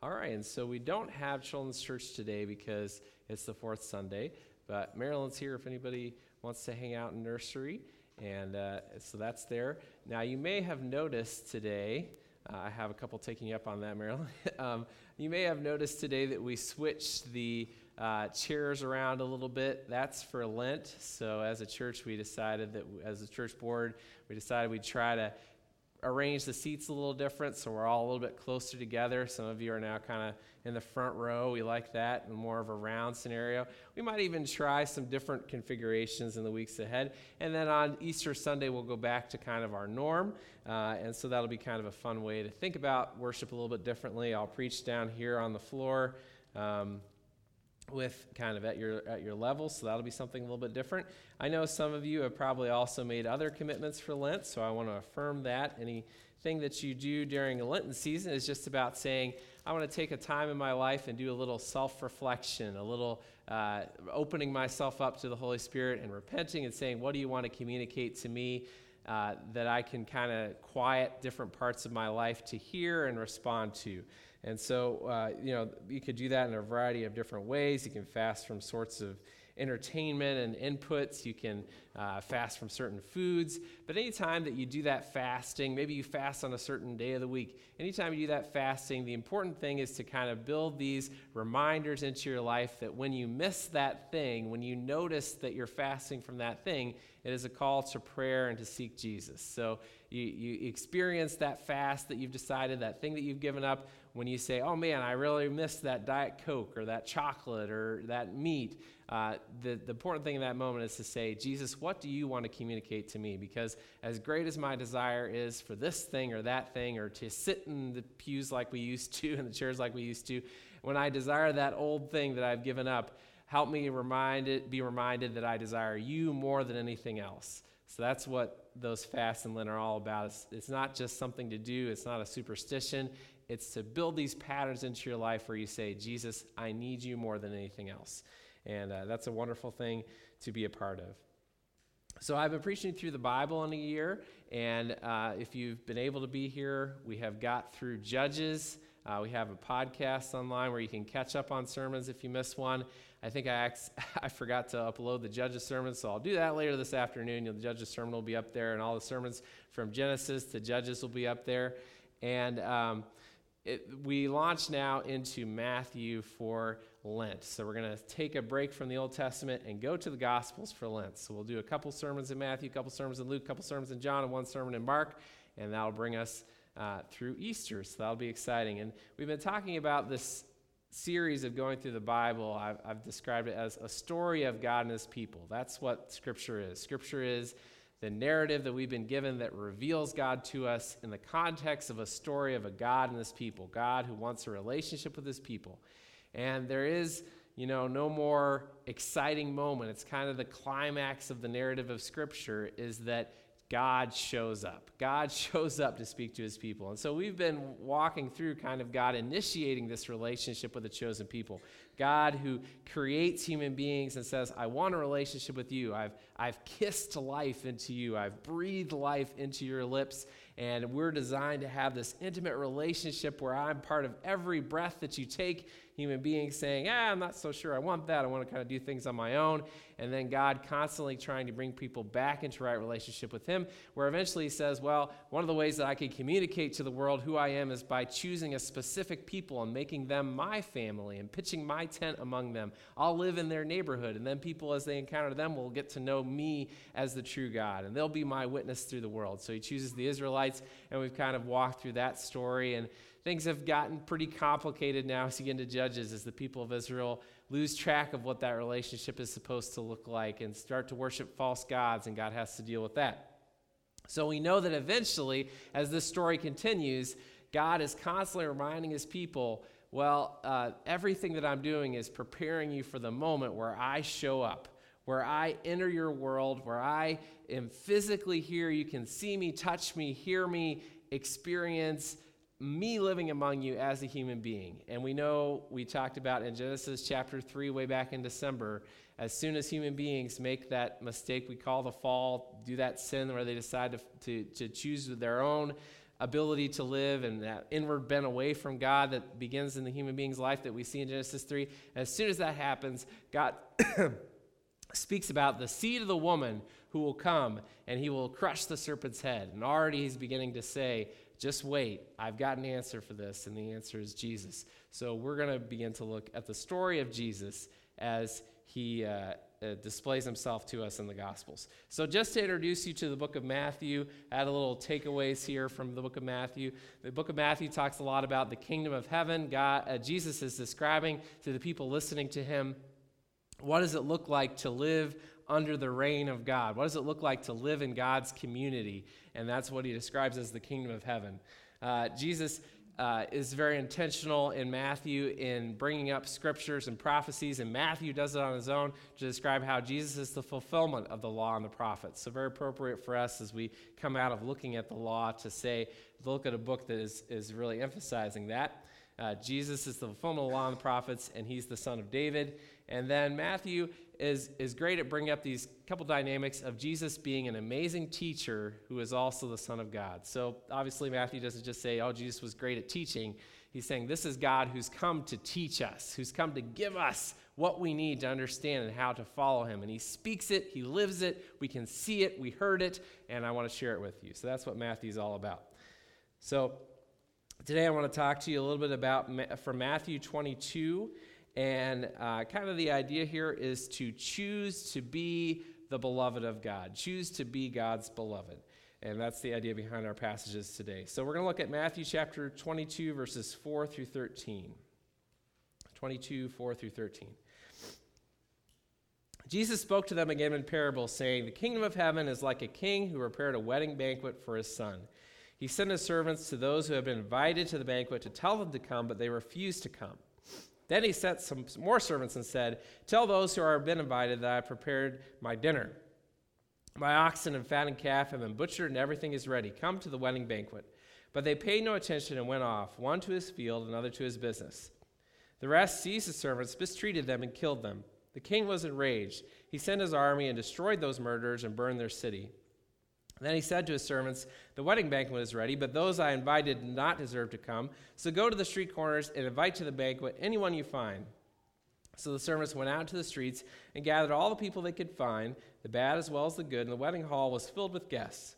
All right, and so we don't have children's church today because it's the fourth Sunday, but Marilyn's here if anybody wants to hang out in nursery, and uh, so that's there. Now, you may have noticed today, uh, I have a couple taking you up on that, Marilyn. um, you may have noticed today that we switched the uh, chairs around a little bit. That's for Lent. So, as a church, we decided that, as a church board, we decided we'd try to arrange the seats a little different so we're all a little bit closer together. Some of you are now kind of in the front row. We like that and more of a round scenario. We might even try some different configurations in the weeks ahead. And then on Easter Sunday, we'll go back to kind of our norm. Uh, and so that'll be kind of a fun way to think about worship a little bit differently. I'll preach down here on the floor. Um, with kind of at your at your level so that'll be something a little bit different. I know some of you have probably also made other commitments for lent so i want to affirm that. Anything that you do during a lenten season is just about saying i want to take a time in my life and do a little self-reflection a little uh, opening myself up to the holy spirit and repenting and saying what do you want to communicate to me uh, that i can kind of quiet different parts of my life to hear and respond to and so, uh, you know, you could do that in a variety of different ways. You can fast from sorts of entertainment and inputs. You can uh, fast from certain foods. But anytime that you do that fasting, maybe you fast on a certain day of the week, anytime you do that fasting, the important thing is to kind of build these reminders into your life that when you miss that thing, when you notice that you're fasting from that thing, it is a call to prayer and to seek Jesus. So you, you experience that fast that you've decided, that thing that you've given up, when you say, oh man, I really missed that Diet Coke or that chocolate or that meat. Uh, the, the important thing in that moment is to say, Jesus, what do you want to communicate to me? Because as great as my desire is for this thing or that thing, or to sit in the pews like we used to, and the chairs like we used to, when I desire that old thing that I've given up, help me reminded, be reminded that I desire you more than anything else. So that's what those fasts and Lent are all about. It's, it's not just something to do, it's not a superstition. It's to build these patterns into your life where you say, Jesus, I need you more than anything else. And uh, that's a wonderful thing to be a part of. So, I've been preaching through the Bible in a year, and uh, if you've been able to be here, we have got through Judges. Uh, we have a podcast online where you can catch up on sermons if you miss one. I think I, I forgot to upload the Judges sermon, so I'll do that later this afternoon. The Judges sermon will be up there, and all the sermons from Genesis to Judges will be up there. And um, it, we launch now into Matthew for Lent. So we're going to take a break from the Old Testament and go to the Gospels for Lent. So we'll do a couple sermons in Matthew, a couple sermons in Luke, a couple sermons in John, and one sermon in Mark, and that'll bring us uh, through Easter. So that'll be exciting. And we've been talking about this series of going through the Bible. I've, I've described it as a story of God and His people. That's what Scripture is. Scripture is the narrative that we've been given that reveals God to us in the context of a story of a God and his people, God who wants a relationship with his people. And there is, you know, no more exciting moment. It's kind of the climax of the narrative of Scripture is that God shows up. God shows up to speak to his people. And so we've been walking through kind of God initiating this relationship with the chosen people. God who creates human beings and says, I want a relationship with you. I've, I've kissed life into you. I've breathed life into your lips. And we're designed to have this intimate relationship where I'm part of every breath that you take human beings saying, ah, I'm not so sure I want that. I want to kind of do things on my own. And then God constantly trying to bring people back into right relationship with Him, where eventually He says, well, one of the ways that I can communicate to the world who I am is by choosing a specific people and making them my family and pitching my tent among them. I'll live in their neighborhood. And then people, as they encounter them, will get to know me as the true God. And they'll be my witness through the world. So He chooses the Israelites, and we've kind of walked through that story. And things have gotten pretty complicated now as you get into Judges as the people of Israel lose track of what that relationship is supposed to look like and start to worship false gods, and God has to deal with that. So we know that eventually, as this story continues, God is constantly reminding his people, well, uh, everything that I'm doing is preparing you for the moment where I show up, where I enter your world, where I am physically here. You can see me, touch me, hear me, experience me living among you as a human being. And we know we talked about in Genesis chapter 3, way back in December, as soon as human beings make that mistake we call the fall, do that sin where they decide to, to, to choose their own ability to live and that inward bent away from God that begins in the human being's life that we see in Genesis 3. As soon as that happens, God speaks about the seed of the woman who will come and he will crush the serpent's head. And already he's beginning to say, just wait, I've got an answer for this, and the answer is Jesus. So we're going to begin to look at the story of Jesus as he uh, uh, displays himself to us in the Gospels. So, just to introduce you to the book of Matthew, add a little takeaways here from the book of Matthew. The book of Matthew talks a lot about the kingdom of heaven. God, uh, Jesus is describing to the people listening to him what does it look like to live under the reign of God? What does it look like to live in God's community? And that's what he describes as the kingdom of heaven. Uh, Jesus uh, is very intentional in Matthew in bringing up scriptures and prophecies, and Matthew does it on his own to describe how Jesus is the fulfillment of the law and the prophets. So, very appropriate for us as we come out of looking at the law to say, look at a book that is, is really emphasizing that. Uh, Jesus is the fulfillment of the law and the prophets, and he's the son of David. And then Matthew is, is great at bringing up these couple dynamics of Jesus being an amazing teacher who is also the Son of God. So obviously, Matthew doesn't just say, oh, Jesus was great at teaching. He's saying, this is God who's come to teach us, who's come to give us what we need to understand and how to follow him. And he speaks it, he lives it, we can see it, we heard it, and I want to share it with you. So that's what Matthew's all about. So today I want to talk to you a little bit about from Matthew 22 and uh, kind of the idea here is to choose to be the beloved of God, choose to be God's beloved. And that's the idea behind our passages today. So we're going to look at Matthew chapter 22, verses 4 through 13. 22, 4 through 13. Jesus spoke to them again in parables, saying, The kingdom of heaven is like a king who prepared a wedding banquet for his son. He sent his servants to those who had been invited to the banquet to tell them to come, but they refused to come. Then he sent some more servants and said, Tell those who are been invited that I have prepared my dinner. My oxen and fattened calf have been butchered, and everything is ready. Come to the wedding banquet. But they paid no attention and went off, one to his field, another to his business. The rest seized the servants, mistreated them, and killed them. The king was enraged. He sent his army and destroyed those murderers and burned their city. Then he said to his servants, The wedding banquet is ready, but those I invited did not deserve to come. So go to the street corners and invite to the banquet anyone you find. So the servants went out to the streets and gathered all the people they could find, the bad as well as the good, and the wedding hall was filled with guests.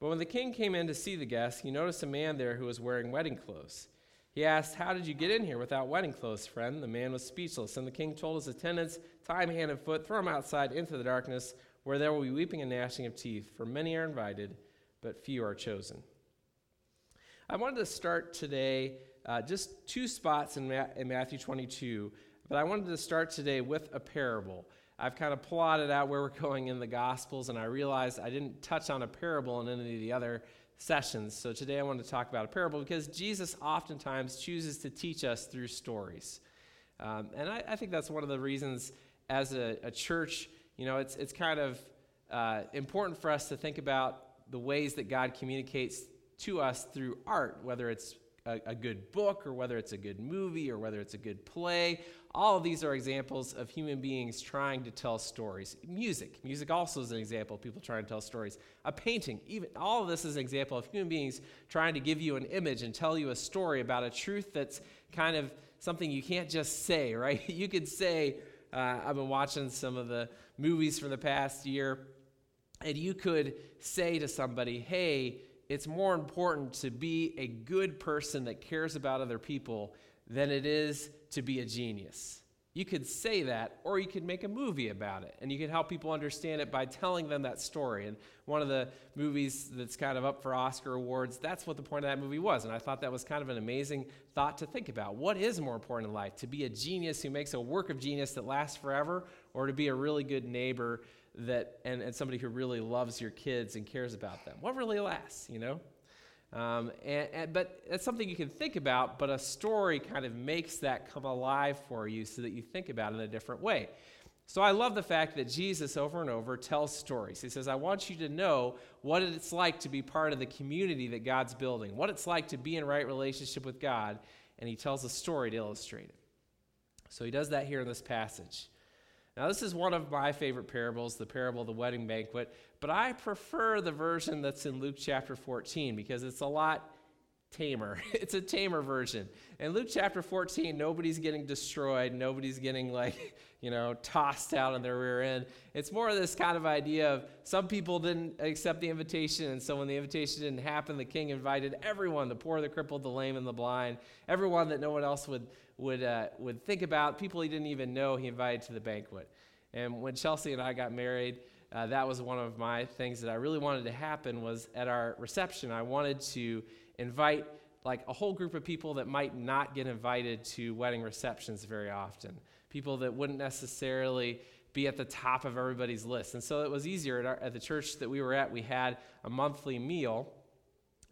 But when the king came in to see the guests, he noticed a man there who was wearing wedding clothes. He asked, How did you get in here without wedding clothes, friend? The man was speechless, and the king told his attendants, Tie him hand and foot, throw him outside into the darkness where there will be weeping and gnashing of teeth, for many are invited, but few are chosen. I wanted to start today uh, just two spots in, Ma- in Matthew 22, but I wanted to start today with a parable. I've kind of plotted out where we're going in the Gospels, and I realized I didn't touch on a parable in any of the other sessions. So today I want to talk about a parable because Jesus oftentimes chooses to teach us through stories. Um, and I, I, think that's one of the reasons, as a, a church, you know, it's, it's kind of uh, important for us to think about the ways that God communicates to us through art, whether it's a, a, good book or whether it's a good movie or whether it's a good play. All of these are examples of human beings trying to tell stories. Music. Music also is an example of people trying to tell stories. A painting. Even all of this is an example of human beings trying to give you an image and tell you a story about a truth that's kind of something you can't just say, right? You could say, uh, I've been watching some of the movies from the past year, and you could say to somebody, hey, it's more important to be a good person that cares about other people than it is to be a genius. You could say that, or you could make a movie about it, and you could help people understand it by telling them that story. And one of the movies that's kind of up for Oscar awards, that's what the point of that movie was. And I thought that was kind of an amazing thought to think about. What is more important in life? To be a genius who makes a work of genius that lasts forever, or to be a really good neighbor that and, and somebody who really loves your kids and cares about them? What really lasts, you know? Um, and, and, but that's something you can think about, but a story kind of makes that come alive for you so that you think about it in a different way. So I love the fact that Jesus over and over tells stories. He says, I want you to know what it's like to be part of the community that God's building, what it's like to be in right relationship with God, and he tells a story to illustrate it. So he does that here in this passage. Now, this is one of my favorite parables, the parable of the wedding banquet, but I prefer the version that's in Luke chapter 14 because it's a lot tamer. It's a tamer version. In Luke chapter 14, nobody's getting destroyed, nobody's getting like, you know, tossed out on their rear end. It's more of this kind of idea of some people didn't accept the invitation, and so when the invitation didn't happen, the king invited everyone the poor, the crippled, the lame, and the blind, everyone that no one else would, would, uh, would think about, people he didn't even know, he invited to the banquet. And when Chelsea and I got married, uh, that was one of my things that I really wanted to happen was at our reception, I wanted to invite like a whole group of people that might not get invited to wedding receptions very often, people that wouldn't necessarily be at the top of everybody's list. And so it was easier at, our, at the church that we were at. We had a monthly meal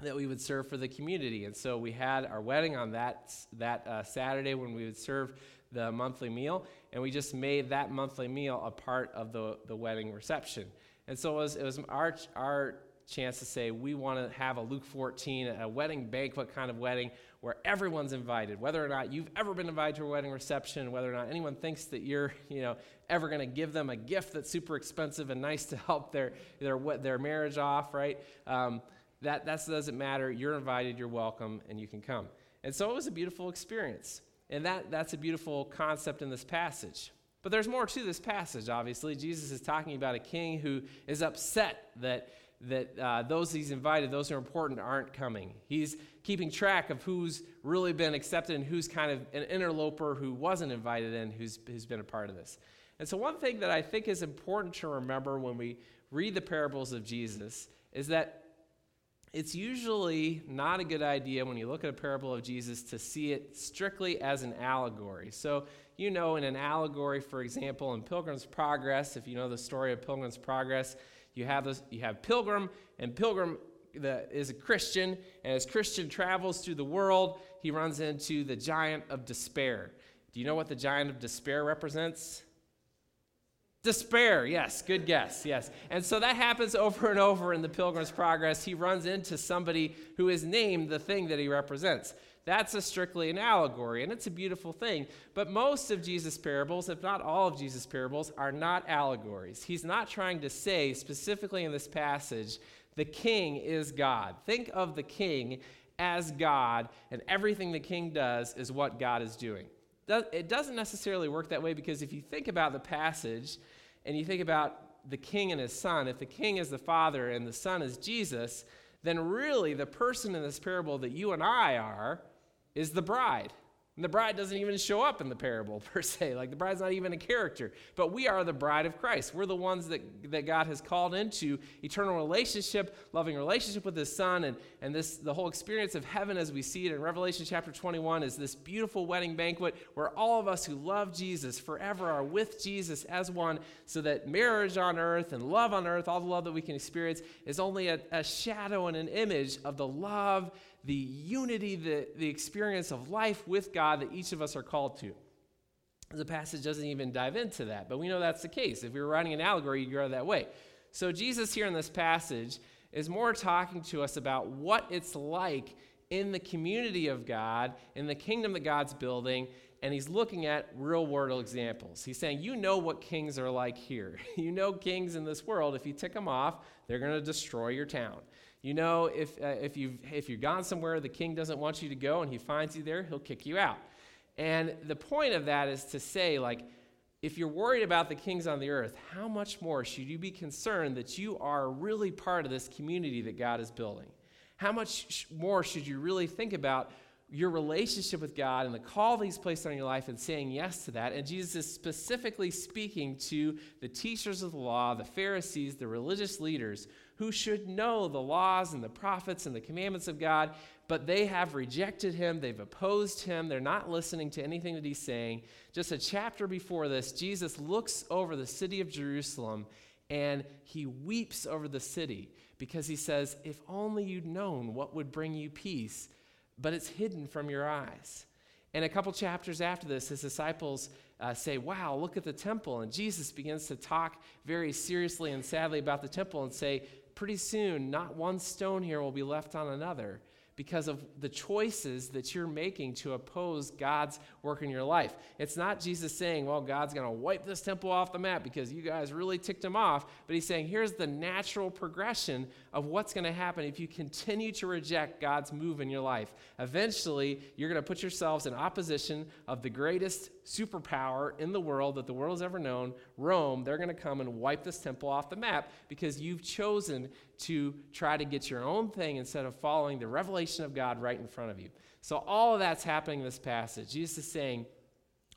that we would serve for the community. And so we had our wedding on that, that uh, Saturday when we would serve the monthly meal, and we just made that monthly meal a part of the, the wedding reception. And so it was, it was our, our chance to say we want to have a Luke 14, a wedding banquet kind of wedding where everyone's invited, whether or not you've ever been invited to a wedding reception, whether or not anyone thinks that you're, you know, ever going to give them a gift that's super expensive and nice to help their their their marriage off, right? Um, that that doesn't matter. You're invited. You're welcome, and you can come. And so it was a beautiful experience, and that that's a beautiful concept in this passage. But there's more to this passage. Obviously, Jesus is talking about a king who is upset that that uh, those he's invited, those who are important, aren't coming. He's keeping track of who's really been accepted and who's kind of an interloper who wasn't invited in, who's, who's been a part of this. And so, one thing that I think is important to remember when we read the parables of Jesus is that it's usually not a good idea when you look at a parable of Jesus to see it strictly as an allegory. So, you know, in an allegory, for example, in Pilgrim's Progress, if you know the story of Pilgrim's Progress, you have this, you have Pilgrim, and Pilgrim the, is a Christian, and as Christian travels through the world, he runs into the giant of despair. Do you know what the giant of despair represents? Despair, yes, good guess, yes. And so that happens over and over in the Pilgrim's Progress. He runs into somebody who is named the thing that he represents. That's a strictly an allegory, and it's a beautiful thing. But most of Jesus' parables, if not all of Jesus' parables, are not allegories. He's not trying to say, specifically in this passage, the king is God. Think of the king as God, and everything the king does is what God is doing. It doesn't necessarily work that way because if you think about the passage and you think about the king and his son, if the king is the father and the son is Jesus, then really the person in this parable that you and I are is the bride. And the bride doesn't even show up in the parable per se. Like the bride's not even a character. But we are the bride of Christ. We're the ones that, that God has called into eternal relationship, loving relationship with his son. And, and this the whole experience of heaven as we see it in Revelation chapter 21 is this beautiful wedding banquet where all of us who love Jesus forever are with Jesus as one, so that marriage on earth and love on earth, all the love that we can experience, is only a, a shadow and an image of the love the unity, the, the experience of life with God that each of us are called to. The passage doesn't even dive into that, but we know that's the case. If we were writing an allegory, you'd go that way. So, Jesus here in this passage is more talking to us about what it's like in the community of God, in the kingdom that God's building, and he's looking at real world examples. He's saying, You know what kings are like here. you know kings in this world, if you tick them off, they're going to destroy your town. You know, if, uh, if, you've, if you've gone somewhere the king doesn't want you to go and he finds you there, he'll kick you out. And the point of that is to say, like, if you're worried about the kings on the earth, how much more should you be concerned that you are really part of this community that God is building? How much more should you really think about your relationship with God and the call that He's placed on your life and saying yes to that. And Jesus is specifically speaking to the teachers of the law, the Pharisees, the religious leaders who should know the laws and the prophets and the commandments of God, but they have rejected Him. They've opposed Him. They're not listening to anything that He's saying. Just a chapter before this, Jesus looks over the city of Jerusalem and He weeps over the city because He says, If only you'd known what would bring you peace but it's hidden from your eyes. And a couple chapters after this, his disciples uh, say, Wow, look at the temple. And Jesus begins to talk very seriously and sadly about the temple and say, Pretty soon, not one stone here will be left on another, because of the choices that you're making to oppose God's work in your life. It's not Jesus saying, well, God's going to wipe this temple off the map because you guys really ticked him off, but he's saying, here's the natural progression of what's going to happen if you continue to reject God's move in your life. Eventually, you're going to put yourselves in opposition of the greatest superpower in the world that the world has ever known, Rome. They're going to come and wipe this temple off the map because you've chosen to try to get your own thing instead of following the revelation of God right in front of you. So, all of that's happening in this passage. Jesus is saying,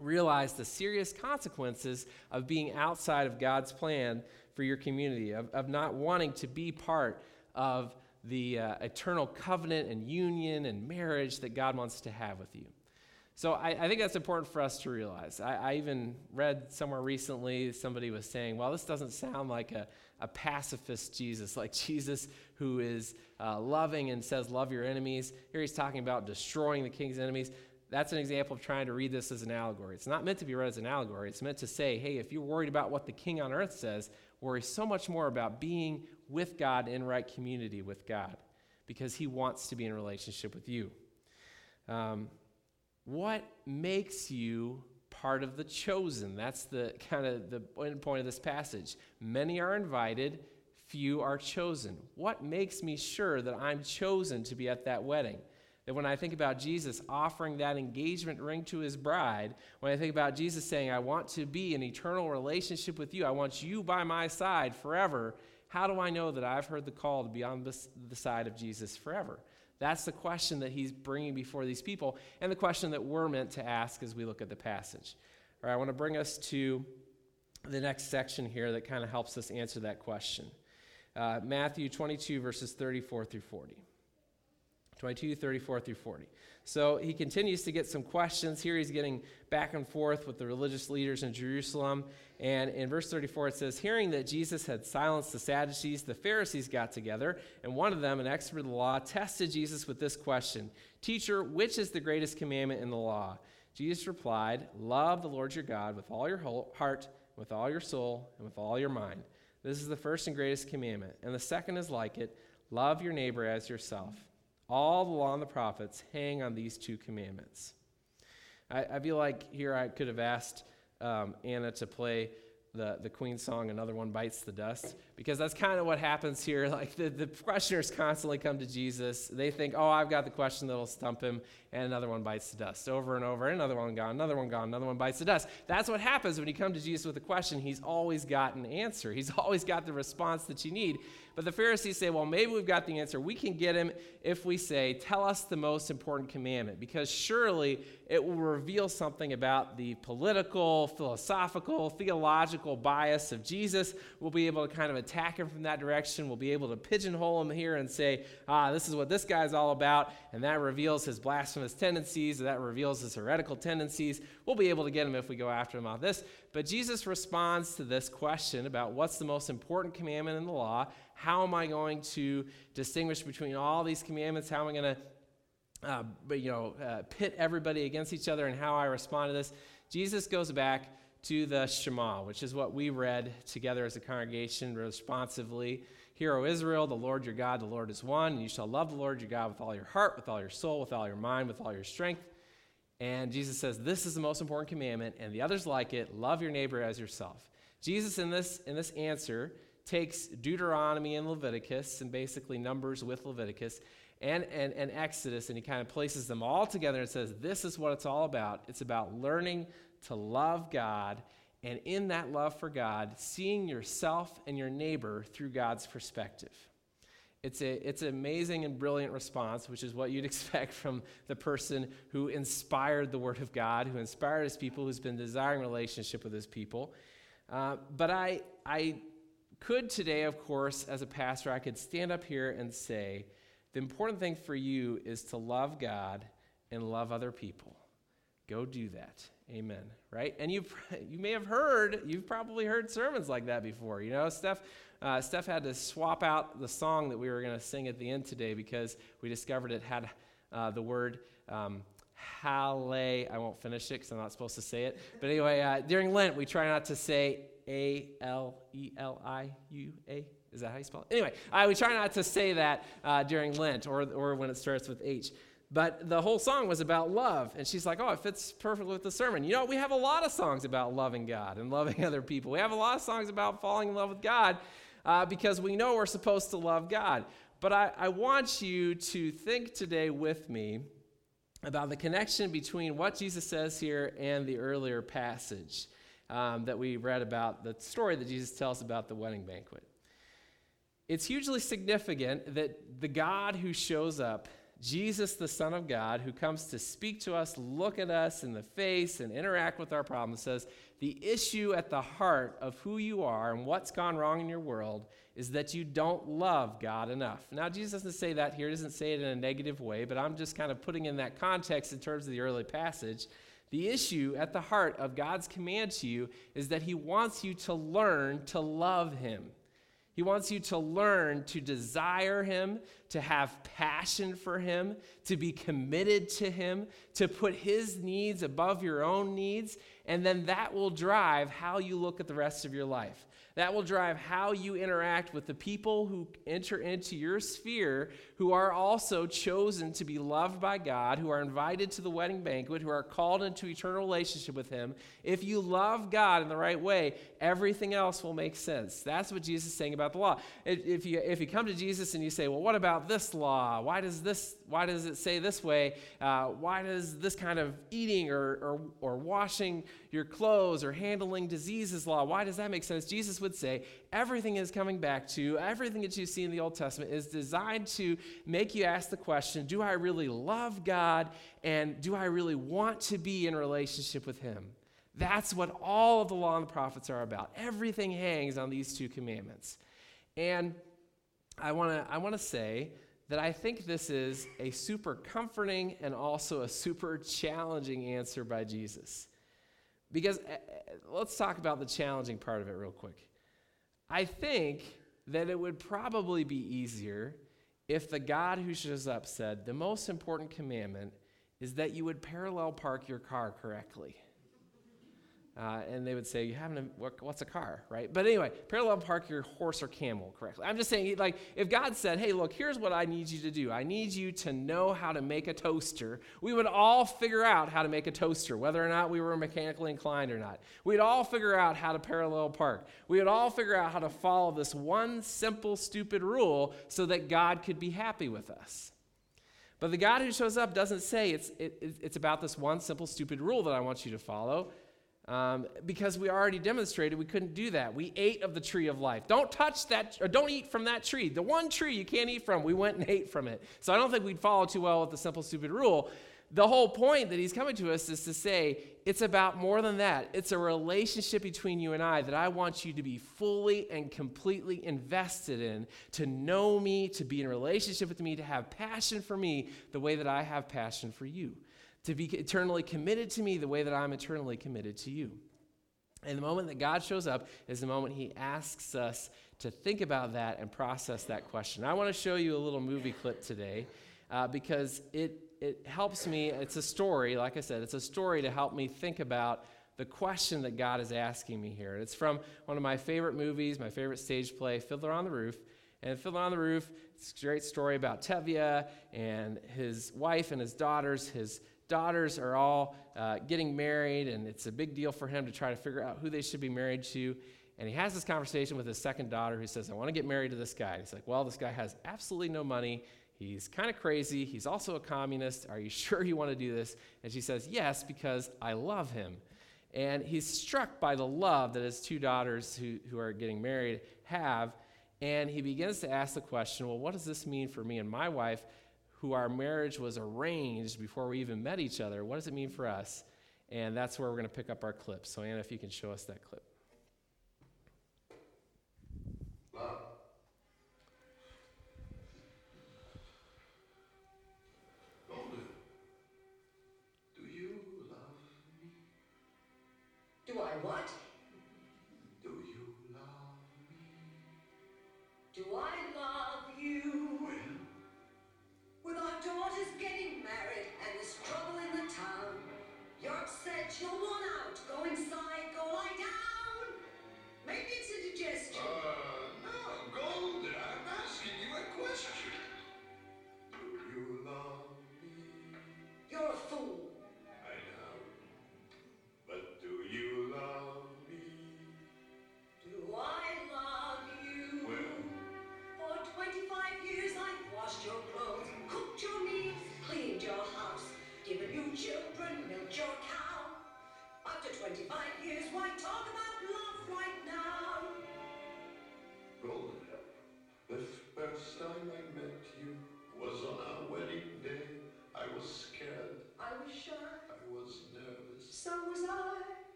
realize the serious consequences of being outside of God's plan for your community, of, of not wanting to be part of the uh, eternal covenant and union and marriage that God wants to have with you. So I, I, think that's important for us to realize. I, I, even read somewhere recently somebody was saying, well, this doesn't sound like a, a pacifist Jesus, like Jesus who is uh, loving and says, love your enemies. Here he's talking about destroying the king's enemies. That's an example of trying to read this as an allegory. It's not meant to be read as an allegory. It's meant to say, hey, if you're worried about what the king on earth says, worry so much more about being with God in right community with God because he wants to be in relationship with you. Um, what makes you part of the chosen? That's the kind of the point of this passage. Many are invited, few are chosen. What makes me sure that I'm chosen to be at that wedding? That when I think about Jesus offering that engagement ring to his bride, when I think about Jesus saying, I want to be in eternal relationship with you, I want you by my side forever, how do I know that I've heard the call to be on the side of Jesus forever? That's the question that he's bringing before these people, and the question that we're meant to ask as we look at the passage. All right, I want to bring us to the next section here that kind of helps us answer that question. Uh, Matthew 22, verses 34 through 40. 22, 34 through 40. So he continues to get some questions. Here he's getting back and forth with the religious leaders in Jerusalem. And in verse 34, it says, Hearing that Jesus had silenced the Sadducees, the Pharisees got together, and one of them, an expert in the law, tested Jesus with this question Teacher, which is the greatest commandment in the law? Jesus replied, Love the Lord your God with all your heart, with all your soul, and with all your mind. This is the first and greatest commandment. And the second is like it love your neighbor as yourself. All the law and the prophets hang on these two commandments. I, I feel like here I could have asked um, Anna to play the, the Queen song, Another One Bites the Dust, because that's kind of what happens here. Like the, the questioners constantly come to Jesus. They think, oh, I've got the question that'll stump him, and another one bites the dust over and over, and another one gone, another one gone, another one bites the dust. That's what happens when you come to Jesus with a question. He's always got an answer, he's always got the response that you need. But the Pharisees say, well, maybe we've got the answer. We can get him if we say, tell us the most important commandment, because surely it will reveal something about the political, philosophical, theological bias of Jesus. We'll be able to kind of attack him from that direction. We'll be able to pigeonhole him here and say, ah, this is what this guy's all about. And that reveals his blasphemous tendencies, that reveals his heretical tendencies. We'll be able to get him if we go after him on this. But Jesus responds to this question about what's the most important commandment in the law how am I going to distinguish between all these commandments? How am I going to uh, you know, uh, pit everybody against each other and how I respond to this? Jesus goes back to the Shema, which is what we read together as a congregation responsively. Hear, O Israel, the Lord your God, the Lord is one, and you shall love the Lord your God with all your heart, with all your soul, with all your mind, with all your strength. And Jesus says, This is the most important commandment, and the others like it love your neighbor as yourself. Jesus, in this, in this answer, takes Deuteronomy and Leviticus and basically Numbers with Leviticus and, and, and Exodus and he kind of places them all together and says, This is what it's all about. It's about learning to love God and in that love for God, seeing yourself and your neighbor through God's perspective. It's, a, it's an amazing and brilliant response, which is what you'd expect from the person who inspired the Word of God, who inspired his people, who's been desiring relationship with his people. Uh, but I, I could today, of course, as a pastor, I could stand up here and say, the important thing for you is to love God and love other people. Go do that. Amen. Right? And you you may have heard, you've probably heard sermons like that before. You know, Steph, uh, Steph had to swap out the song that we were going to sing at the end today because we discovered it had uh, the word um, hale. I won't finish it because I'm not supposed to say it. But anyway, uh, during Lent, we try not to say a L E L I U A. Is that how you spell it? Anyway, I, we try not to say that uh, during Lent or, or when it starts with H. But the whole song was about love. And she's like, oh, it fits perfectly with the sermon. You know, we have a lot of songs about loving God and loving other people. We have a lot of songs about falling in love with God uh, because we know we're supposed to love God. But I, I want you to think today with me about the connection between what Jesus says here and the earlier passage um, that we read about, the story that Jesus tells about the wedding banquet. It's hugely significant that the God who shows up Jesus, the Son of God, who comes to speak to us, look at us in the face, and interact with our problems, says the issue at the heart of who you are and what's gone wrong in your world is that you don't love God enough. Now, Jesus doesn't say that here, he doesn't say it in a negative way, but I'm just kind of putting in that context in terms of the early passage. The issue at the heart of God's command to you is that he wants you to learn to love him. He wants you to learn to desire Him, to have passion for Him, to be committed to Him, to put His needs above your own needs, and then that will drive how you look at the rest of your life. That will drive how you interact with the people who enter into your sphere, who are also chosen to be loved by God, who are invited to the wedding banquet, who are called into eternal relationship with Him. If you love God in the right way, everything else will make sense. That's what Jesus is saying about the law. If you, if you come to Jesus and you say, Well, what about this law? Why does, this, why does it say this way? Uh, why does this kind of eating or, or, or washing your clothes or handling diseases law, why does that make sense? Jesus would say everything is coming back to, everything that you see in the Old Testament is designed to make you ask the question do I really love God and do I really want to be in relationship with Him? That's what all of the law and the prophets are about. Everything hangs on these two commandments. And I want to I want to say that I think this is a super comforting and also a super challenging answer by Jesus. Because uh, let's talk about the challenging part of it real quick. I think that it would probably be easier if the God who shows up said, the most important commandment is that you would parallel park your car correctly. Uh, and they would say, "You haven't. What, what's a car, right?" But anyway, parallel park your horse or camel correctly. I'm just saying, like, if God said, "Hey, look, here's what I need you to do. I need you to know how to make a toaster," we would all figure out how to make a toaster, whether or not we were mechanically inclined or not. We'd all figure out how to parallel park. We would all figure out how to follow this one simple, stupid rule so that God could be happy with us. But the God who shows up doesn't say it's, it, it's about this one simple, stupid rule that I want you to follow um, because we already demonstrated we couldn't do that. We ate of the tree of life. Don't touch that, or don't eat from that tree. The one tree you can't eat from, we went and ate from it. So I don't think we'd follow too well with the simple, stupid rule. The whole point that he's coming to us is to say it's about more than that. It's a relationship between you and I that I want you to be fully and completely invested in, to know me, to be in relationship with me, to have passion for me the way that I have passion for you to be eternally committed to me the way that I'm eternally committed to you. And the moment that God shows up is the moment He asks us to think about that and process that question. I want to show you a little movie clip today uh, because it, it helps me. It's a story, like I said, it's a story to help me think about the question that God is asking me here. It's from one of my favorite movies, my favorite stage play, Fiddler on the Roof. And Fiddler on the Roof, it's a great story about Tevye and his wife and his daughters, his daughters are all uh, getting married, and it's a big deal for him to try to figure out who they should be married to. And he has this conversation with his second daughter who says, I want to get married to this guy. And he's like, Well, this guy has absolutely no money. He's kind of crazy. He's also a communist. Are you sure you want to do this? And she says, Yes, because I love him. And he's struck by the love that his two daughters who, who are getting married have. And he begins to ask the question, Well, what does this mean for me and my wife? Who our marriage was arranged before we even met each other. What does it mean for us? And that's where we're going to pick up our clip. So, Anna, if you can show us that clip.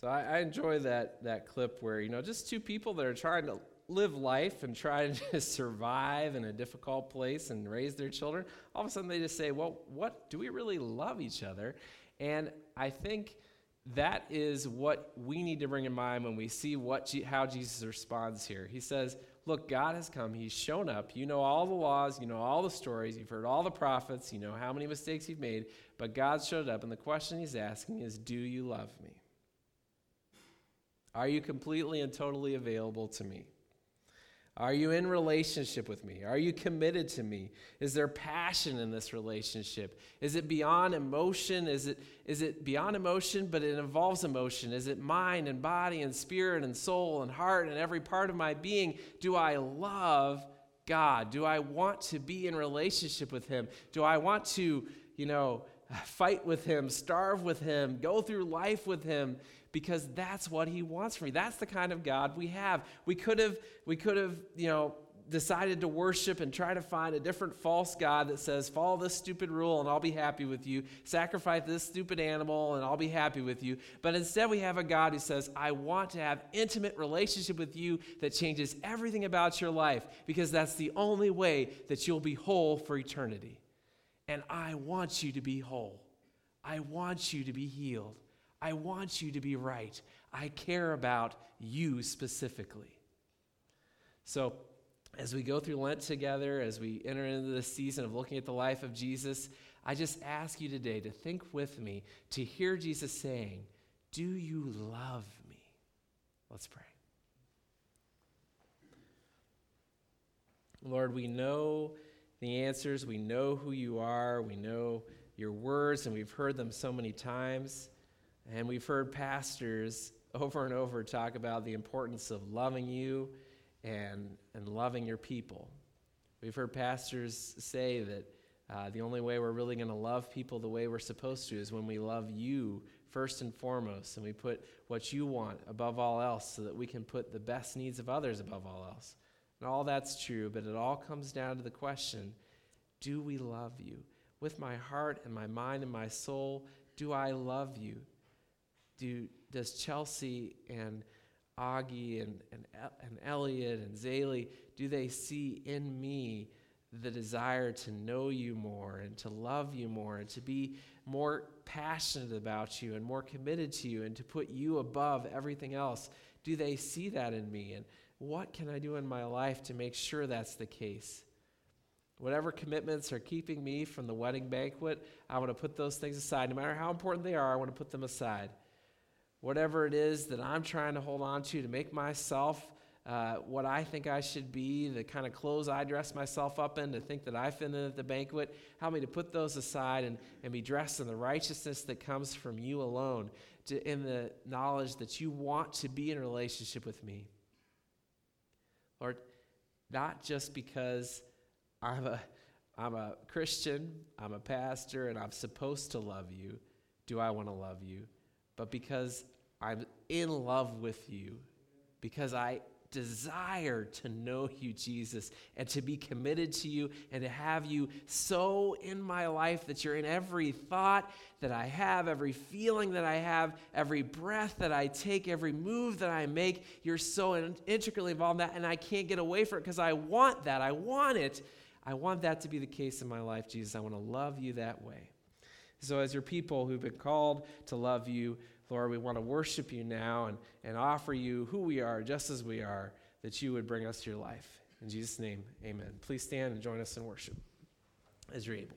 So I, I enjoy that that clip where you know just two people that are trying to live life and try to survive in a difficult place and raise their children. All of a sudden they just say, "Well, what do we really love each other?" And I think that is what we need to bring in mind when we see what how Jesus responds here. He says, "Look, God has come. He's shown up. You know all the laws. You know all the stories. You've heard all the prophets. You know how many mistakes you've made. But God showed up, and the question He's asking is, "Do you love me?" Are you completely and totally available to me? Are you in relationship with me? Are you committed to me? Is there passion in this relationship? Is it beyond emotion? Is it, is it beyond emotion, but it involves emotion? Is it mind and body and spirit and soul and heart and every part of my being? Do I love God? Do I want to be in relationship with Him? Do I want to, you know, fight with Him, starve with Him, go through life with Him? Because that's what he wants from me. That's the kind of God we have. We could have we could have, you know, decided to worship and try to find a different false god that says follow this stupid rule and I'll be happy with you. Sacrifice this stupid animal and I'll be happy with you. But instead we have a God who says I want to have intimate relationship with you that changes everything about your life because that's the only way that you'll be whole for eternity. And I want you to be whole. I want you to be healed. I want you to be right. I care about you specifically. So, as we go through Lent together, as we enter into this season of looking at the life of Jesus, I just ask you today to think with me, to hear Jesus saying, Do you love me? Let's pray. Lord, we know the answers. We know who you are. We know your words, and we've heard them so many times. And we've heard pastors over and over talk about the importance of loving you and, and loving your people. We've heard pastors say that uh, the only way we're really going to love people the way we're supposed to is when we love you first and foremost, and we put what you want above all else so that we can put the best needs of others above all else. And all that's true, but it all comes down to the question do we love you? With my heart and my mind and my soul, do I love you? Do does Chelsea and Augie and, and, and Elliot and Zaylee, do they see in me the desire to know you more and to love you more and to be more passionate about you and more committed to you and to put you above everything else? Do they see that in me? And what can I do in my life to make sure that's the case? Whatever commitments are keeping me from the wedding banquet, I want to put those things aside. No matter how important they are, I want to put them aside whatever it is that I'm trying to hold on to to make myself uh, what I think I should be, the kind of clothes I dress myself up in to think that I fit in at the banquet, help me to put those aside and, and be dressed in the righteousness that comes from you alone, to, in the knowledge that you want to be in a relationship with me. Lord, not just because I'm a, I'm a Christian, I'm a pastor, and I'm supposed to love you, do I want to love you, but because I'm in love with you, because I desire to know you, Jesus, and to be committed to you and to have you so in my life that you're in every thought that I have, every feeling that I have, every breath that I take, every move that I make. You're so intricately involved in that, and I can't get away from it because I want that. I want it. I want that to be the case in my life, Jesus. I want to love you that way. So, as your people who've been called to love you, Lord, we want to worship you now and, and offer you who we are, just as we are, that you would bring us to your life. In Jesus' name, amen. Please stand and join us in worship as you're able.